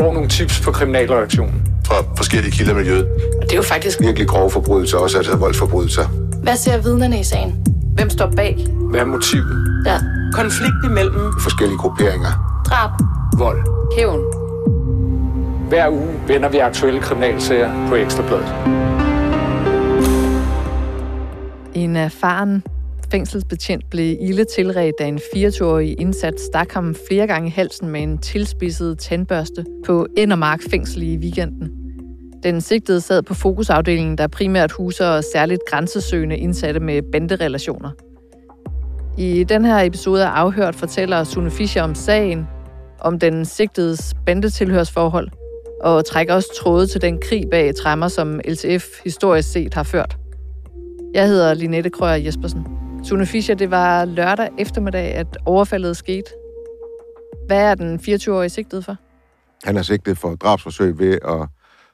får nogle tips på kriminalreaktionen. Fra forskellige kilder i miljøet. Og det er jo faktisk Virkelig grove forbrydelser, også altså voldsforbrydelser. Hvad ser vidnerne i sagen? Hvem står bag? Hvad er motivet? Ja. Konflikt imellem Forskellige grupperinger. Drab. Vold. Hævn. Hver uge vender vi aktuelle kriminalsager på Ekstrabladet. En erfaren fængselsbetjent blev ilde tilredt, da en 24-årig indsat stak ham flere gange i halsen med en tilspidset tandbørste på Endermark fængsel i weekenden. Den sigtede sad på fokusafdelingen, der primært huser særligt grænsesøgende indsatte med banderelationer. I den her episode af Afhørt fortæller Sune Fischer om sagen, om den sigtedes bandetilhørsforhold, og trækker også tråde til den krig bag træmmer, som LTF historisk set har ført. Jeg hedder Linette Krøyer Jespersen. Sune Fischer, det var lørdag eftermiddag, at overfaldet skete. Hvad er den 24-årige sigtet for? Han er sigtet for drabsforsøg ved at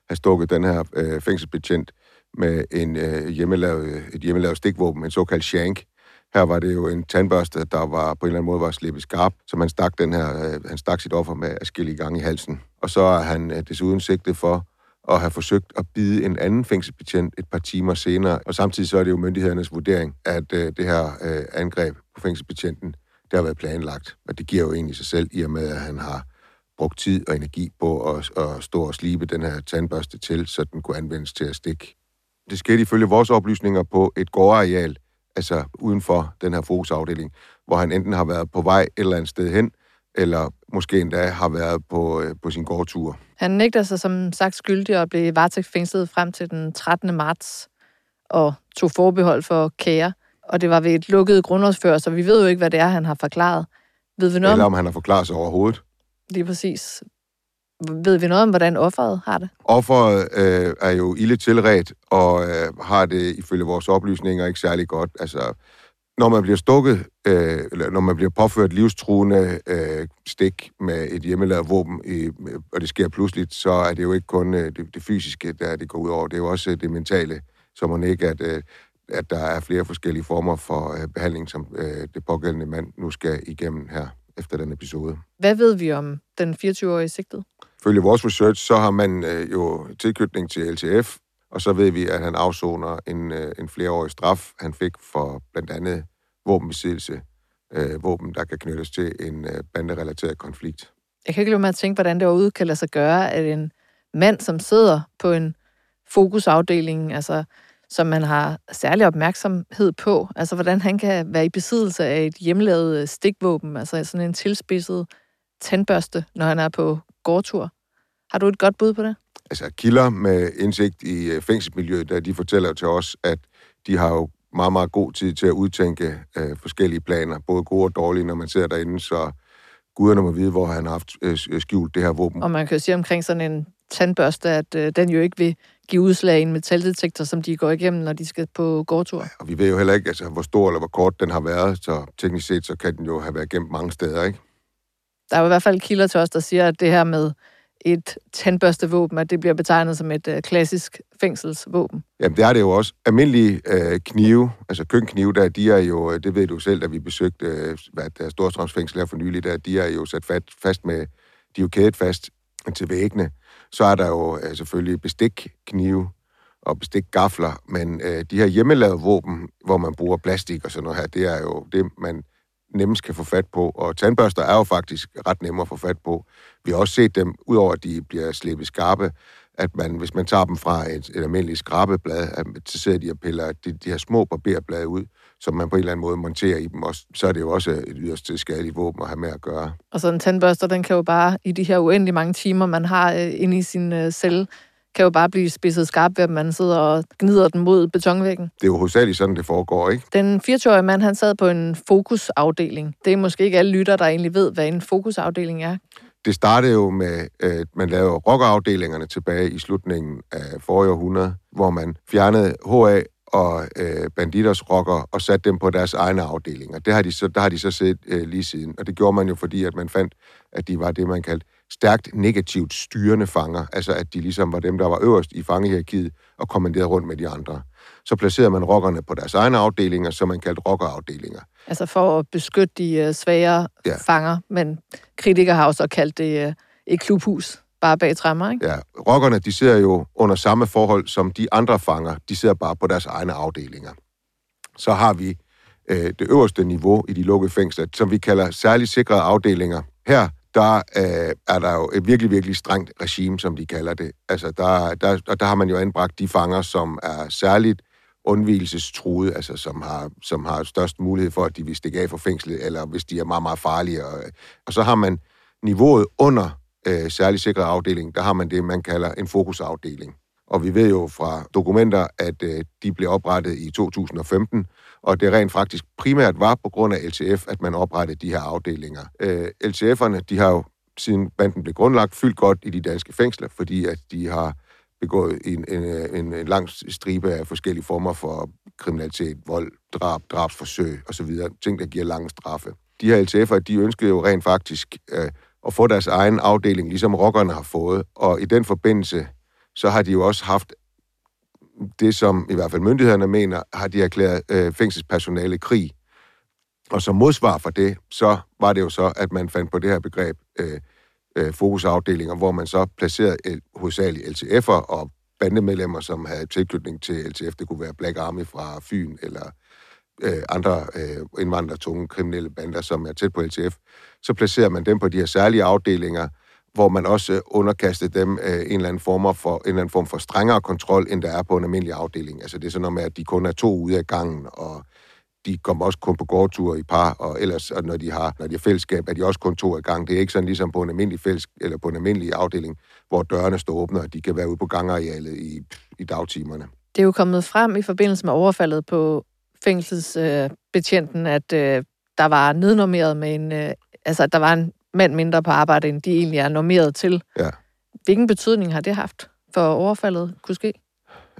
have stukket den her øh, fængselsbetjent med en, øh, hjemmelavet, et hjemmelavet stikvåben, en såkaldt shank. Her var det jo en tandbørste, der var på en eller anden måde var slippet skarp, så man stak, den her, øh, han stak sit offer med forskellige gange i halsen. Og så er han øh, desuden sigtet for at have forsøgt at bide en anden fængselsbetjent et par timer senere. Og samtidig så er det jo myndighedernes vurdering, at øh, det her øh, angreb på fængselsbetjenten, det har været planlagt. Og det giver jo egentlig sig selv, i og med at han har brugt tid og energi på at, at stå og slibe den her tandbørste til, så den kunne anvendes til at stikke. Det skete ifølge vores oplysninger på et gårdareal, altså uden for den her fokusafdeling, hvor han enten har været på vej et eller andet sted hen, eller måske endda har været på, øh, på sin gårdtur. Han nægter sig som sagt skyldig og blev varetægtsfængslet frem til den 13. marts og tog forbehold for kære. Og det var ved et lukket grundlovsfører, så vi ved jo ikke, hvad det er, han har forklaret. Ved vi noget Eller om, om han har forklaret sig overhovedet. lige præcis, ved vi noget om, hvordan offeret har det? Offeret øh, er jo ille tilret, og øh, har det ifølge vores oplysninger ikke særlig godt. Altså, når man bliver stukket, øh, eller når man bliver påført livstruende øh, stik med et hjemmelavet våben, i, og det sker pludseligt, så er det jo ikke kun øh, det, det fysiske, der det går ud over. Det er jo også øh, det mentale, som man ikke, at, øh, at der er flere forskellige former for øh, behandling, som øh, det pågældende mand nu skal igennem her efter den episode. Hvad ved vi om den 24-årige sigtet? Følge vores research, så har man øh, jo tilknytning til LTF, og så ved vi, at han afsoner en, øh, en flereårig straf, han fik for blandt andet våbenbesiddelse, øh, våben, der kan knyttes til en øh, banderelateret konflikt. Jeg kan ikke lade mig at tænke, hvordan det overhovedet kan lade sig gøre, at en mand, som sidder på en fokusafdeling, altså som man har særlig opmærksomhed på, altså hvordan han kan være i besiddelse af et hjemmelavet øh, stikvåben, altså sådan en tilspidset tandbørste, når han er på gårdtur. Har du et godt bud på det? Altså kilder med indsigt i øh, fængselsmiljøet, der de fortæller til os, at de har jo meget, meget god tid til at udtænke øh, forskellige planer, både gode og dårlige, når man sidder derinde, så guderne må vide, hvor han har haft øh, skjult det her våben. Og man kan jo sige omkring sådan en tandbørste, at øh, den jo ikke vil give udslag i en metaldetektor, som de går igennem, når de skal på gårdtur. Og vi ved jo heller ikke, altså, hvor stor eller hvor kort den har været, så teknisk set, så kan den jo have været gemt mange steder, ikke? Der er jo i hvert fald kilder til os, der siger, at det her med et tandbørstevåben, at det bliver betegnet som et øh, klassisk fængselsvåben. Jamen, det er det jo også. Almindelige øh, knive, altså køkkenknive, der, de er jo, øh, det ved du selv, da vi besøgte øh, hvad der Storstrømsfængsel her for nylig, der, de er jo sat fat, fast med, de er jo kædet fast til væggene. Så er der jo øh, selvfølgelig bestikknive og bestikgafler, men øh, de her hjemmelavede våben, hvor man bruger plastik og sådan noget her, det er jo det, man nemmest kan få fat på, og tandbørster er jo faktisk ret nemme at få fat på. Vi har også set dem, udover at de bliver slebet skarpe, at man, hvis man tager dem fra et, et almindeligt skrabeblad, at, så sidder de og piller de, de her små barberblade ud, som man på en eller anden måde monterer i dem også, så er det jo også et yderst skadeligt våben at have med at gøre. Og så en tandbørster, den kan jo bare i de her uendelig mange timer, man har øh, inde i sin øh, celle, kan jo bare blive spidset skarp ved, at man sidder og gnider den mod betonvæggen. Det er jo hovedsageligt sådan, det foregår, ikke? Den 24-årige mand, han sad på en fokusafdeling. Det er måske ikke alle lytter, der egentlig ved, hvad en fokusafdeling er. Det startede jo med, at man lavede rockerafdelingerne tilbage i slutningen af forrige århundrede, hvor man fjernede HA og øh, banditers rocker og satte dem på deres egne afdelinger. Det har de så, der har de så set øh, lige siden. Og det gjorde man jo, fordi at man fandt, at de var det, man kaldte stærkt negativt styrende fanger. Altså at de ligesom var dem, der var øverst i fangehierarkiet og kommanderede rundt med de andre. Så placerede man rockerne på deres egne afdelinger, som man kaldte rockerafdelinger. Altså for at beskytte de uh, svagere Ja. fanger, men kritikere har jo så kaldt det uh, et klubhus, bare bag træmmer, ikke? Ja, rockerne, de sidder jo under samme forhold som de andre fanger. De sidder bare på deres egne afdelinger. Så har vi øh, det øverste niveau i de lukkede fængsler, som vi kalder særligt sikrede afdelinger. Her, der øh, er der jo et virkelig, virkelig strengt regime, som de kalder det. Altså, der, der, og der har man jo anbragt de fanger, som er særligt undvielsestruede, altså som har, som har størst mulighed for, at de vil stikke af fra fængslet, eller hvis de er meget, meget farlige. Og, øh, og så har man niveauet under øh, særlig sikret afdeling, der har man det, man kalder en fokusafdeling. Og vi ved jo fra dokumenter, at øh, de blev oprettet i 2015, og det rent faktisk primært var på grund af LTF, at man oprettede de her afdelinger. Øh, LTF'erne, de har jo siden banden blev grundlagt, fyldt godt i de danske fængsler, fordi at de har begået en, en, en, en lang stribe af forskellige former for kriminalitet, vold, drab, drabsforsøg osv., ting, der giver lange straffe. De her LTF'er, de ønskede jo rent faktisk øh, at få deres egen afdeling, ligesom rockerne har fået, og i den forbindelse, så har de jo også haft det, som i hvert fald myndighederne mener, har de erklæret øh, fængselspersonale krig. Og som modsvar for det, så var det jo så, at man fandt på det her begreb øh, øh, fokusafdelinger, hvor man så placerede el, hovedsageligt LTF'er og bandemedlemmer, som havde tilknytning til LTF. Det kunne være Black Army fra Fyn, eller øh, andre øh, indvandrertunge kriminelle bander, som er tæt på LTF. Så placerer man dem på de her særlige afdelinger, hvor man også øh, underkastede dem øh, en, eller anden form for, en eller anden form for strengere kontrol, end der er på en almindelig afdeling. Altså det er sådan noget med, at de kun er to ude af gangen, og de kommer også kun på gårdture i par, og ellers, og når de har, når de har fællesskab, er de også kun to af gang. Det er ikke sådan ligesom på en almindelig fælles, eller på en almindelig afdeling, hvor dørene står åbne, og de kan være ude på gangarealet i, i dagtimerne. Det er jo kommet frem i forbindelse med overfaldet på fængselsbetjenten, øh, at øh, der var nednormeret med en, øh, altså at der var en mand mindre på arbejde, end de egentlig er normeret til. Ja. Hvilken betydning har det haft for overfaldet kunne ske?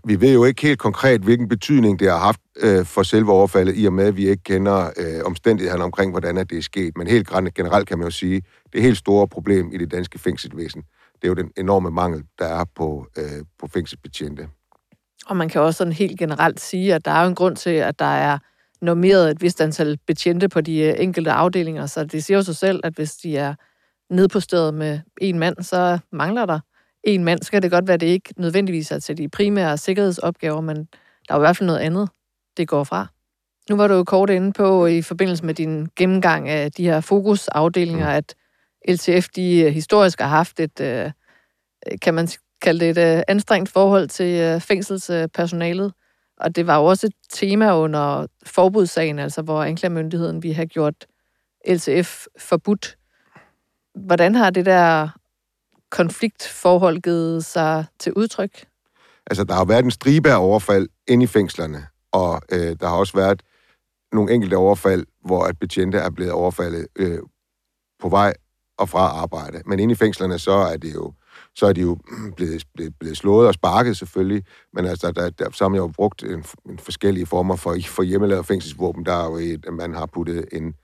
Vi ved jo ikke helt konkret, hvilken betydning det har haft øh, for selve overfaldet, i og med, at vi ikke kender øh, omstændighederne omkring, hvordan det er sket. Men helt generelt kan man jo sige, det helt store problem i det danske fængselsvæsen, det er jo den enorme mangel, der er på, øh, på fængselsbetjente. Og man kan også sådan helt generelt sige, at der er jo en grund til, at der er normeret et vist antal betjente på de øh, enkelte afdelinger, så det siger jo sig selv, at hvis de er nede på stedet med en mand, så mangler der en mand. Så kan det godt være, at det ikke nødvendigvis er til de primære sikkerhedsopgaver, men der er jo i hvert fald noget andet, det går fra. Nu var du jo kort inde på i forbindelse med din gennemgang af de her fokusafdelinger, mm. at LTF de øh, historisk har haft et, øh, kan man kalde det et anstrengt forhold til fængselspersonalet. Og det var jo også et tema under forbudssagen, altså hvor anklagemyndigheden vi har gjort LCF forbudt. Hvordan har det der konfliktforhold givet sig til udtryk? Altså, der har været en stribe af overfald inde i fængslerne, og øh, der har også været nogle enkelte overfald, hvor at betjente er blevet overfaldet øh, på vej og fra arbejde. Men inde i fængslerne, så er det jo så er de jo blevet, blevet, blevet slået og sparket selvfølgelig, men altså, der, der, så har man jo brugt en, en forskellige former for, for hjemmelavet fængselsvåben. Der er jo et, at man har puttet en,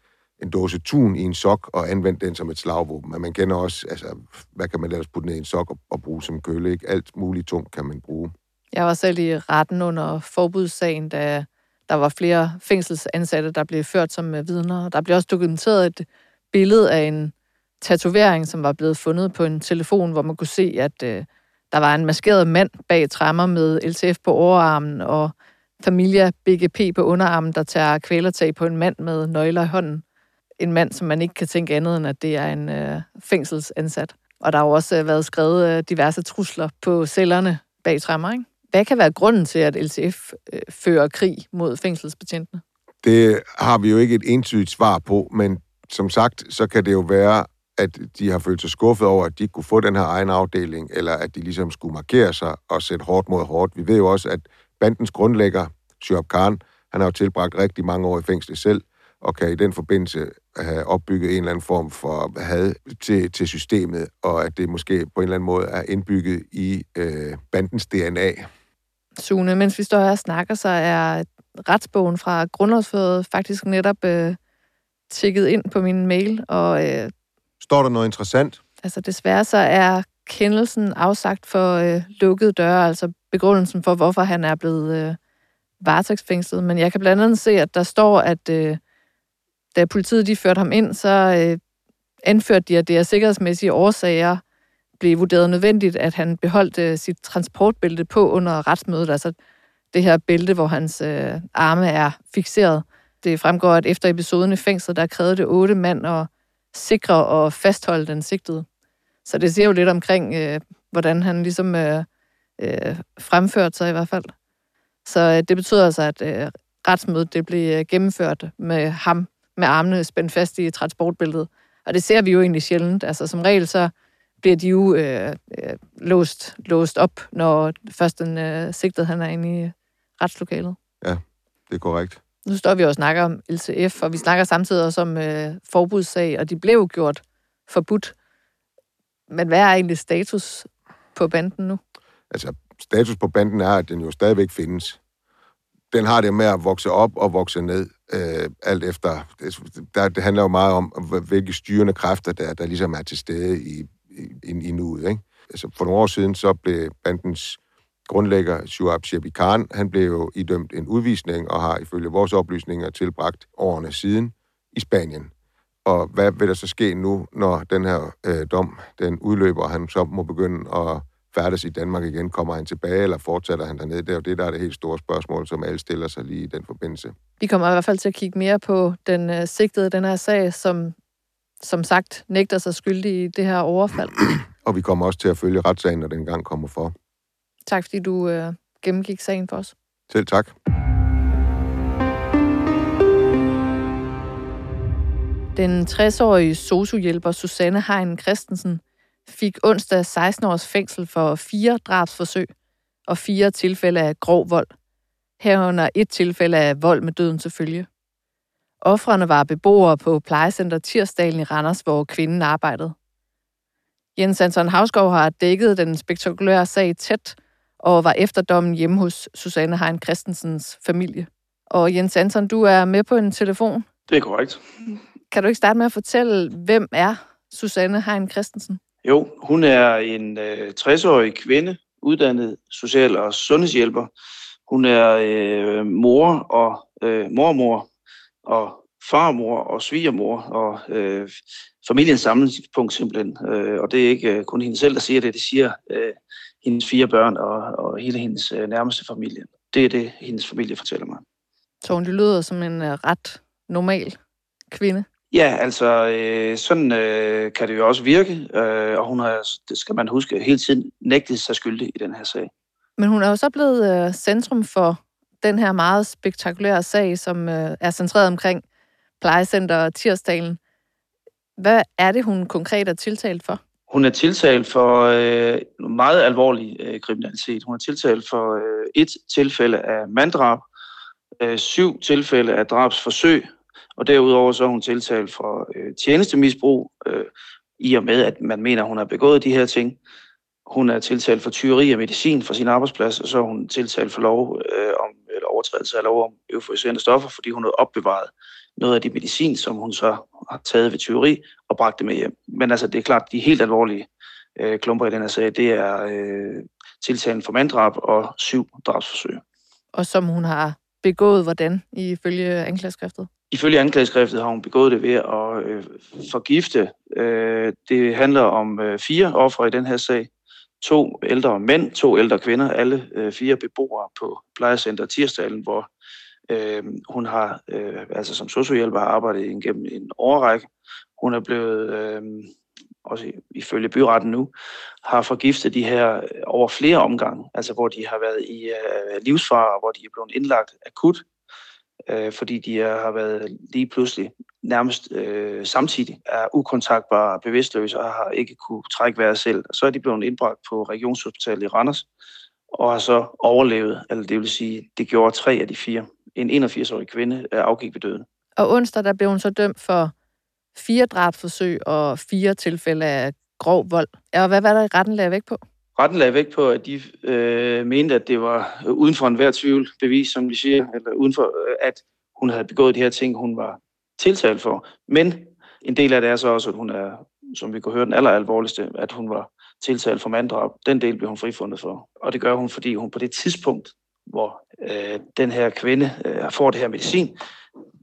en dåse tun i en sok og anvendt den som et slagvåben. Men man kender også, altså, hvad kan man ellers putte ned i en sok og, og bruge som køle, ikke? Alt muligt tungt kan man bruge. Jeg var selv i retten under forbudssagen, da der var flere fængselsansatte, der blev ført som øh, vidner. Der blev også dokumenteret et billede af en tatovering, som var blevet fundet på en telefon, hvor man kunne se, at øh, der var en maskeret mand bag træmmer med LTF på overarmen og Familia BGP på underarmen, der tager kvælertag på en mand med nøgler i hånden. En mand, som man ikke kan tænke andet end, at det er en øh, fængselsansat. Og der har jo også øh, været skrevet øh, diverse trusler på cellerne bag træmmer, ikke? Hvad kan være grunden til, at LTF øh, fører krig mod fængselsbetjentene? Det har vi jo ikke et entydigt svar på, men som sagt, så kan det jo være, at de har følt sig skuffet over, at de ikke kunne få den her egen afdeling, eller at de ligesom skulle markere sig og sætte hårdt mod hårdt. Vi ved jo også, at bandens grundlægger, Shoaib Khan, han har jo tilbragt rigtig mange år i fængsel selv, og kan i den forbindelse have opbygget en eller anden form for had til, til systemet, og at det måske på en eller anden måde er indbygget i øh, bandens DNA. Sune, mens vi står her og snakker, så er retsbogen fra Grundlovsfødet faktisk netop øh, tjekket ind på min mail, og øh, Står der noget interessant? Altså desværre så er kendelsen afsagt for øh, lukkede døre, altså begrundelsen for, hvorfor han er blevet øh, varetægtsfængslet. Men jeg kan blandt andet se, at der står, at øh, da politiet de førte ham ind, så øh, anførte de, at det er sikkerhedsmæssige årsager blev vurderet nødvendigt, at han beholdt øh, sit transportbælte på under retsmødet, altså det her bælte, hvor hans øh, arme er fixeret. Det fremgår, at efter episoden i fængslet, der krævede det otte mand og sikre og fastholde den sigtede. Så det siger jo lidt omkring, øh, hvordan han ligesom øh, øh, fremførte sig i hvert fald. Så øh, det betyder altså, at øh, retsmødet det blev øh, gennemført med ham med armene spændt fast i transportbilledet. Og det ser vi jo egentlig sjældent. Altså som regel så bliver de jo øh, øh, låst, låst op, når først den øh, sigtede han er inde i øh, retslokalet. Ja, det er korrekt. Nu står vi og snakker om LCF, og vi snakker samtidig også om øh, forbudssag, og de blev gjort forbudt. Men hvad er egentlig status på banden nu? Altså, status på banden er, at den jo stadigvæk findes. Den har det med at vokse op og vokse ned, øh, alt efter. Det, der, det handler jo meget om, hvilke styrende kræfter, der, der ligesom er til stede i, i, i, i nuet. Ikke? Altså, for nogle år siden, så blev bandens grundlægger, Shuab Khan, han blev jo idømt en udvisning og har ifølge vores oplysninger tilbragt årene siden i Spanien. Og hvad vil der så ske nu, når den her øh, dom den udløber, og han så må begynde at færdes i Danmark igen? Kommer han tilbage, eller fortsætter han dernede? Det er jo det, der er det helt store spørgsmål, som alle stiller sig lige i den forbindelse. Vi kommer i hvert fald til at kigge mere på den øh, sigtede den her sag, som som sagt nægter sig skyldig i det her overfald. og vi kommer også til at følge retssagen, når den gang kommer for. Tak fordi du øh, gennemgik sagen for os. Selv tak. Den 60-årige sociohjælper Susanne Hein Christensen fik onsdag 16 års fængsel for fire drabsforsøg og fire tilfælde af grov vold. Herunder et tilfælde af vold med døden til følge. Offrene var beboere på plejecenter Tirsdalen i Randers, hvor kvinden arbejdede. Jens Anton Havsgaard har dækket den spektakulære sag tæt og var efter dommen hjemme hos Susanne Hein Christensens familie. Og Jens Anton, du er med på en telefon. Det er korrekt. Kan du ikke starte med at fortælle, hvem er Susanne Hein Christensen? Jo, hun er en øh, 60-årig kvinde, uddannet social- og sundhedshjælper. Hun er øh, mor og øh, mormor og farmor og svigermor og øh, familiens samlingspunkt simpelthen. Øh, og det er ikke øh, kun hende selv, der siger det, det siger øh, hendes fire børn og, og hele hendes øh, nærmeste familie. Det er det, hendes familie fortæller mig. Så hun lyder som en øh, ret normal kvinde? Ja, altså øh, sådan øh, kan det jo også virke, øh, og hun har, det skal man huske, hele tiden nægtet sig skyldig i den her sag. Men hun er jo så blevet øh, centrum for den her meget spektakulære sag, som øh, er centreret omkring plejecenter Tirsdalen. Hvad er det, hun konkret er tiltalt for? Hun er tiltalt for øh, meget alvorlig øh, kriminalitet. Hun er tiltalt for øh, et tilfælde af manddrab, øh, syv tilfælde af drabsforsøg, og derudover så er hun tiltalt for øh, tjenestemisbrug, øh, i og med, at man mener, at hun har begået de her ting. Hun er tiltalt for tyveri af medicin fra sin arbejdsplads, og så er hun tiltalt for lov øh, om eller overtrædelse af lov om euforiserende stoffer, fordi hun har opbevaret noget af de medicin, som hun så har taget ved tyveri og bragt det med hjem. Men altså, det er klart, de helt alvorlige øh, klumper i den her sag, det er øh, tiltalen for manddrab og syv drabsforsøg. Og som hun har begået hvordan, ifølge anklageskriftet? Ifølge anklageskriftet har hun begået det ved at øh, forgifte. Øh, det handler om øh, fire ofre i den her sag. To ældre mænd, to ældre kvinder, alle øh, fire beboere på plejecenter Tirsdalen, hvor øh, hun har, øh, altså som sociohjælper, har arbejdet gennem en årrække. Hun er blevet, øh, også ifølge byretten nu, har forgiftet de her øh, over flere omgange, altså hvor de har været i øh, livsfare, hvor de er blevet indlagt akut øh, fordi de er, har været lige pludselig nærmest øh, samtidig er ukontaktbare, bevidstløse og har ikke kunne trække vejret selv. Så er de blevet indbragt på Regionshospitalet i Randers og har så overlevet, eller det vil sige, det gjorde tre af de fire. En 81-årig kvinde er afgik ved døden. Og onsdag der blev hun så dømt for fire drabsforsøg og fire tilfælde af grov vold. Og hvad var der retten lagde væk på? Retten lagde vægt på, at de øh, mente, at det var uden for enhver tvivl bevis, som de siger, eller uden for, øh, at hun havde begået de her ting, hun var tiltalt for. Men en del af det er så også, at hun er, som vi kunne høre, den aller alvorligste, at hun var tiltalt for manddrab. Den del blev hun frifundet for. Og det gør hun, fordi hun på det tidspunkt, hvor øh, den her kvinde øh, får det her medicin,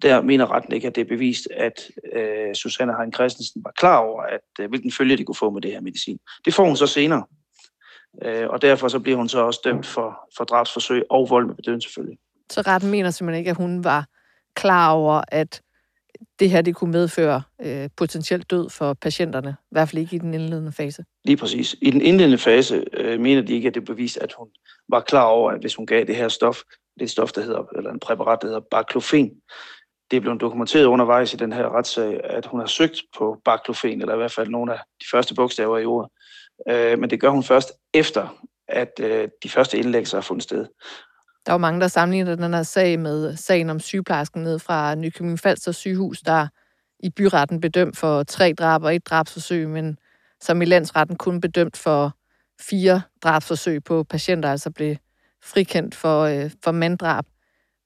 Der mener retten ikke, at det er bevist, at øh, Susanne Hein Christensen var klar over, at øh, hvilken følge de kunne få med det her medicin. Det får hun så senere. Øh, og derfor så bliver hun så også dømt for, for drabsforsøg og vold med bedøvelse selvfølgelig. Så retten mener simpelthen ikke, at hun var klar over, at det her det kunne medføre øh, potentielt død for patienterne, i hvert fald ikke i den indledende fase. Lige præcis. I den indledende fase øh, mener de ikke, at det er bevist, at hun var klar over, at hvis hun gav det her stof, det er et stof, der hedder, eller en præparat, der hedder baclofen, det er blevet dokumenteret undervejs i den her retssag, at hun har søgt på baclofen, eller i hvert fald nogle af de første bogstaver i ordet. Øh, men det gør hun først efter, at øh, de første indlæggelser har fundet sted. Der var mange, der sammenligner den her sag med sagen om sygeplejersken ned fra Nykøbing Falster sygehus, der i byretten bedømt for tre drab og et drabsforsøg, men som i landsretten kun bedømt for fire drabsforsøg på patienter, altså blev frikendt for, øh, for manddrab.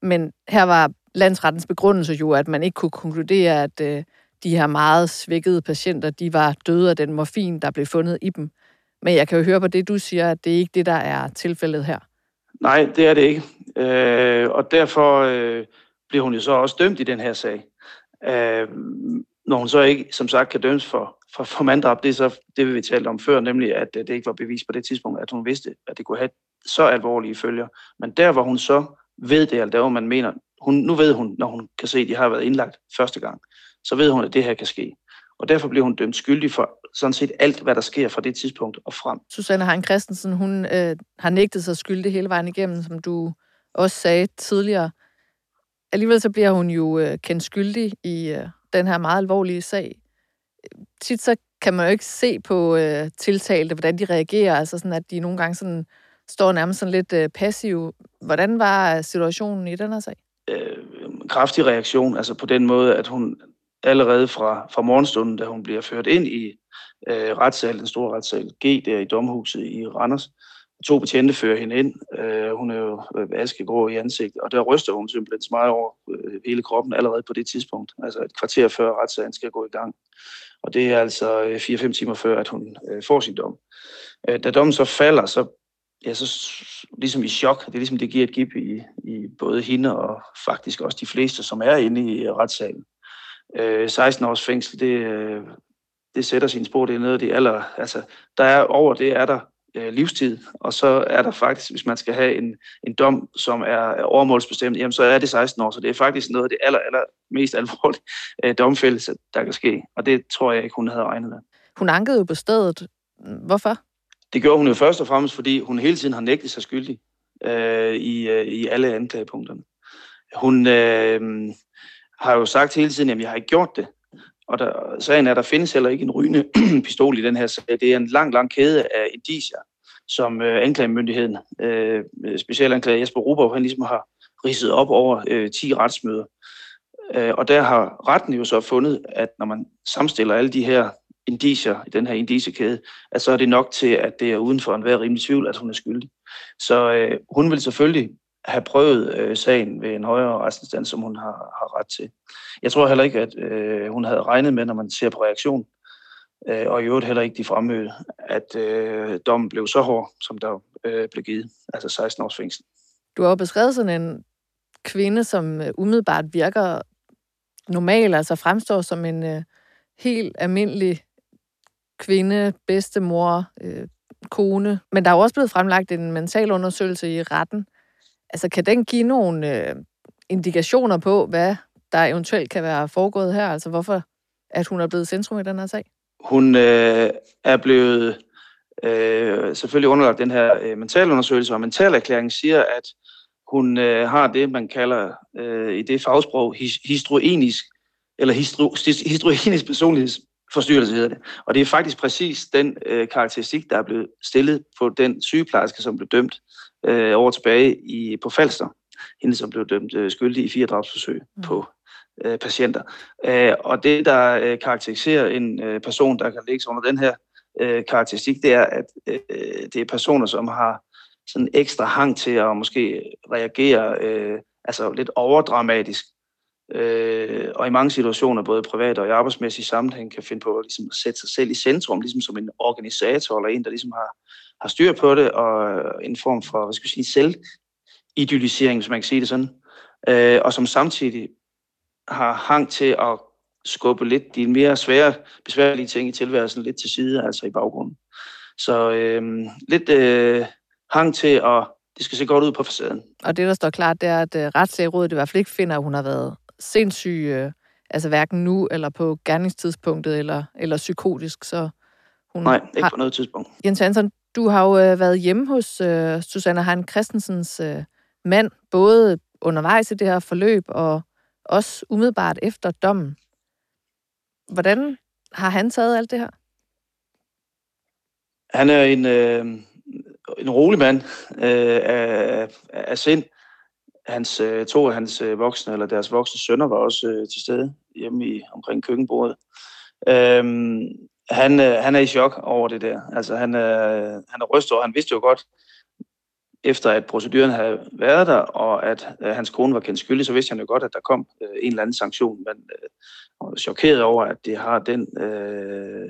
Men her var landsrettens begrundelse jo, at man ikke kunne konkludere, at øh, de her meget svækkede patienter, de var døde af den morfin, der blev fundet i dem. Men jeg kan jo høre på det, du siger, at det er ikke det, der er tilfældet her. Nej, det er det ikke. Øh, og derfor øh, bliver hun jo så også dømt i den her sag. Øh, når hun så ikke, som sagt, kan dømmes for, for, for manddrab, det er så det, vi talte om før, nemlig at øh, det ikke var bevis på det tidspunkt, at hun vidste, at det kunne have så alvorlige følger. Men der, hvor hun så ved det, eller der, hvor man mener, hun, nu ved hun, når hun kan se, at de har været indlagt første gang, så ved hun, at det her kan ske. Og derfor bliver hun dømt skyldig for sådan set alt, hvad der sker fra det tidspunkt og frem. Susanne Hein Christensen, hun øh, har nægtet sig skyldig hele vejen igennem, som du også sagde tidligere. Alligevel så bliver hun jo øh, kendt skyldig i øh, den her meget alvorlige sag. Tit så kan man jo ikke se på øh, tiltalte, hvordan de reagerer, altså sådan, at de nogle gange sådan, står nærmest sådan lidt øh, passive. Hvordan var situationen i den her sag? Øh, kraftig reaktion, altså på den måde, at hun allerede fra, fra morgenstunden, da hun bliver ført ind i øh, retssalen, den store retssal G, der i domhuset i Randers, to betjente fører hende ind. Øh, hun er jo øh, askegrå i ansigtet, og der ryster hun simpelthen så meget over øh, hele kroppen allerede på det tidspunkt. Altså et kvarter før retssagen skal gå i gang. Og det er altså øh, 4-5 timer før, at hun øh, får sin dom. Øh, da dommen så falder, så ja, så ligesom i chok. Det er ligesom, det giver et gip i, i både hende og faktisk også de fleste, som er inde i øh, retssalen. Øh, 16 års fængsel, det, øh, det sætter sin spor. Det er noget af det aller... Altså, der er over det er der øh, livstid, og så er der faktisk, hvis man skal have en, en dom, som er, er overmålsbestemt, jamen så er det 16 år, så det er faktisk noget af det aller, aller mest alvorlige øh, domfældelse, der kan ske, og det tror jeg ikke, hun havde regnet med. Hun ankede jo på stedet. Hvorfor? Det gjorde hun jo først og fremmest, fordi hun hele tiden har nægtet sig skyldig øh, i, øh, i alle anklagepunkterne. Hun øh, har jo sagt hele tiden, at jeg har ikke gjort det. Og der, sagen er, at der findes heller ikke en rygende pistol i den her sag. Det er en lang, lang kæde af indicier, som øh, anklagemyndigheden, øh, specialanklager Jesper Ruber, han ligesom har ridset op over øh, 10 retsmøder. Øh, og der har retten jo så fundet, at når man samstiller alle de her indicier i den her indiciekæde, at så er det nok til, at det er uden for enhver rimelig tvivl, at hun er skyldig. Så øh, hun vil selvfølgelig have prøvet øh, sagen ved en højere retsinstans, som hun har, har ret til. Jeg tror heller ikke, at øh, hun havde regnet med, når man ser på reaktionen, øh, og i øvrigt heller ikke de fremmøde, at øh, dommen blev så hård, som der øh, blev givet, altså 16 års fængsel. Du har jo beskrevet sådan en kvinde, som øh, umiddelbart virker normal, altså fremstår som en øh, helt almindelig kvinde, bedstemor, øh, kone. Men der er jo også blevet fremlagt en mental undersøgelse i retten. Altså, kan den give nogle øh, indikationer på, hvad der eventuelt kan være foregået her? Altså, hvorfor at hun er blevet centrum i den her sag? Hun øh, er blevet øh, selvfølgelig underlagt den her øh, mentalundersøgelse, og mentalerklæringen siger, at hun øh, har det, man kalder øh, i det fagsprog his, histroenisk, eller histro, histroenisk personlighedsforstyrrelse hedder det. Og det er faktisk præcis den øh, karakteristik, der er blevet stillet på den sygeplejerske, som blev dømt øh, over tilbage i, på Falster. Hende, som blev dømt øh, skyldig i fire drabsforsøg mm. på øh, patienter. Øh, og det, der øh, karakteriserer en øh, person, der kan ligge under den her øh, karakteristik, det er, at øh, det er personer, som har sådan ekstra hang til at måske reagere øh, altså lidt overdramatisk øh, og i mange situationer, både privat og i arbejdsmæssig sammenhæng, kan finde på at, ligesom, at sætte sig selv i centrum, ligesom som en organisator eller en, der ligesom har, har styr på det, og øh, en form for, hvad skal jeg sige, selvidealisering, hvis man kan sige det sådan, øh, og som samtidig har hang til at skubbe lidt de mere svære, besværlige ting i tilværelsen lidt til side, altså i baggrunden. Så øh, lidt øh, hang til at det skal se godt ud på facaden. Og det, der står klart, det er, at uh, retslægerådet i hvert fald ikke finder, at hun har været sindssyg, øh, altså hverken nu eller på gerningstidspunktet eller, eller psykotisk. Så hun Nej, ikke har... på noget tidspunkt. Jens Hansen, du har jo uh, været hjemme hos uh, Susanne Hein Christensens uh, mand, både undervejs i det her forløb og også umiddelbart efter dommen. Hvordan har han taget alt det her? Han er en, øh, en rolig mand øh, af, af sind. Hans, øh, to af hans øh, voksne, eller deres voksne sønner, var også øh, til stede hjemme i, omkring køkkenbordet. Øh, han, øh, han er i chok over det der. Altså, han, øh, han er rystet, og han vidste jo godt, efter at proceduren havde været der, og at øh, hans kone var kendt skyldig, så vidste han jo godt, at der kom øh, en eller anden sanktion. Men øh, var chokeret over, at det har den, øh,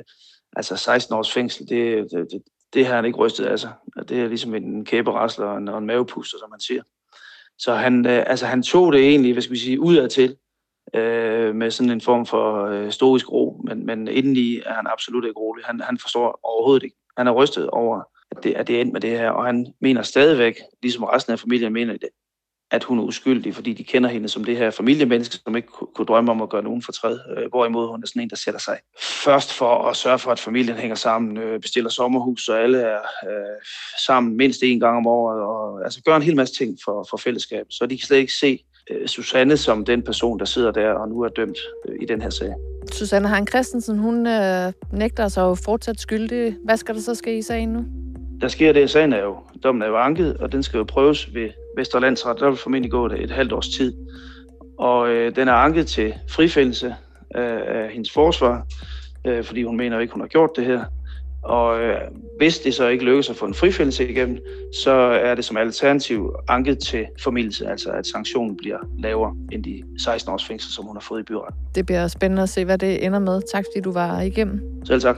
altså 16 års fængsel, det, det, det har han ikke rystet af sig. Det er ligesom en kæberasler og en, og en mavepuster, som man siger. Så han, øh, altså, han tog det egentlig, hvad skal vi sige, udadtil, øh, med sådan en form for øh, stoisk ro, men, men indeni er han absolut ikke rolig. Han, han forstår overhovedet ikke. Han er rystet over, at det, at det er endt med det her, og han mener stadigvæk, ligesom resten af familien mener det, at hun er uskyldig, fordi de kender hende som det her familiemenneske, som ikke kunne drømme om at gøre nogen fortræd, øh, hvorimod hun er sådan en, der sætter sig først for at sørge for, at familien hænger sammen, øh, bestiller sommerhus, så alle er øh, sammen mindst en gang om året, og altså gør en hel masse ting for, for fællesskab, så de kan slet ikke se øh, Susanne som den person, der sidder der og nu er dømt øh, i den her sag. Susanne Hein Christensen, hun øh, nægter sig jo fortsat skyldig. Hvad skal der så ske i sagen nu? Der sker det, sagen er jo, dommen er jo anket, og den skal jo prøves ved Vesterlandsret. Der vil formentlig gå et halvt års tid. Og øh, den er anket til frifældelse af, af hendes forsvar, øh, fordi hun mener ikke, hun har gjort det her. Og øh, hvis det så ikke lykkes at få en frifældelse igennem, så er det som alternativ anket til formidelse, altså at sanktionen bliver lavere end de 16 års fængsel, som hun har fået i byretten. Det bliver spændende at se, hvad det ender med. Tak fordi du var igennem. Selv tak.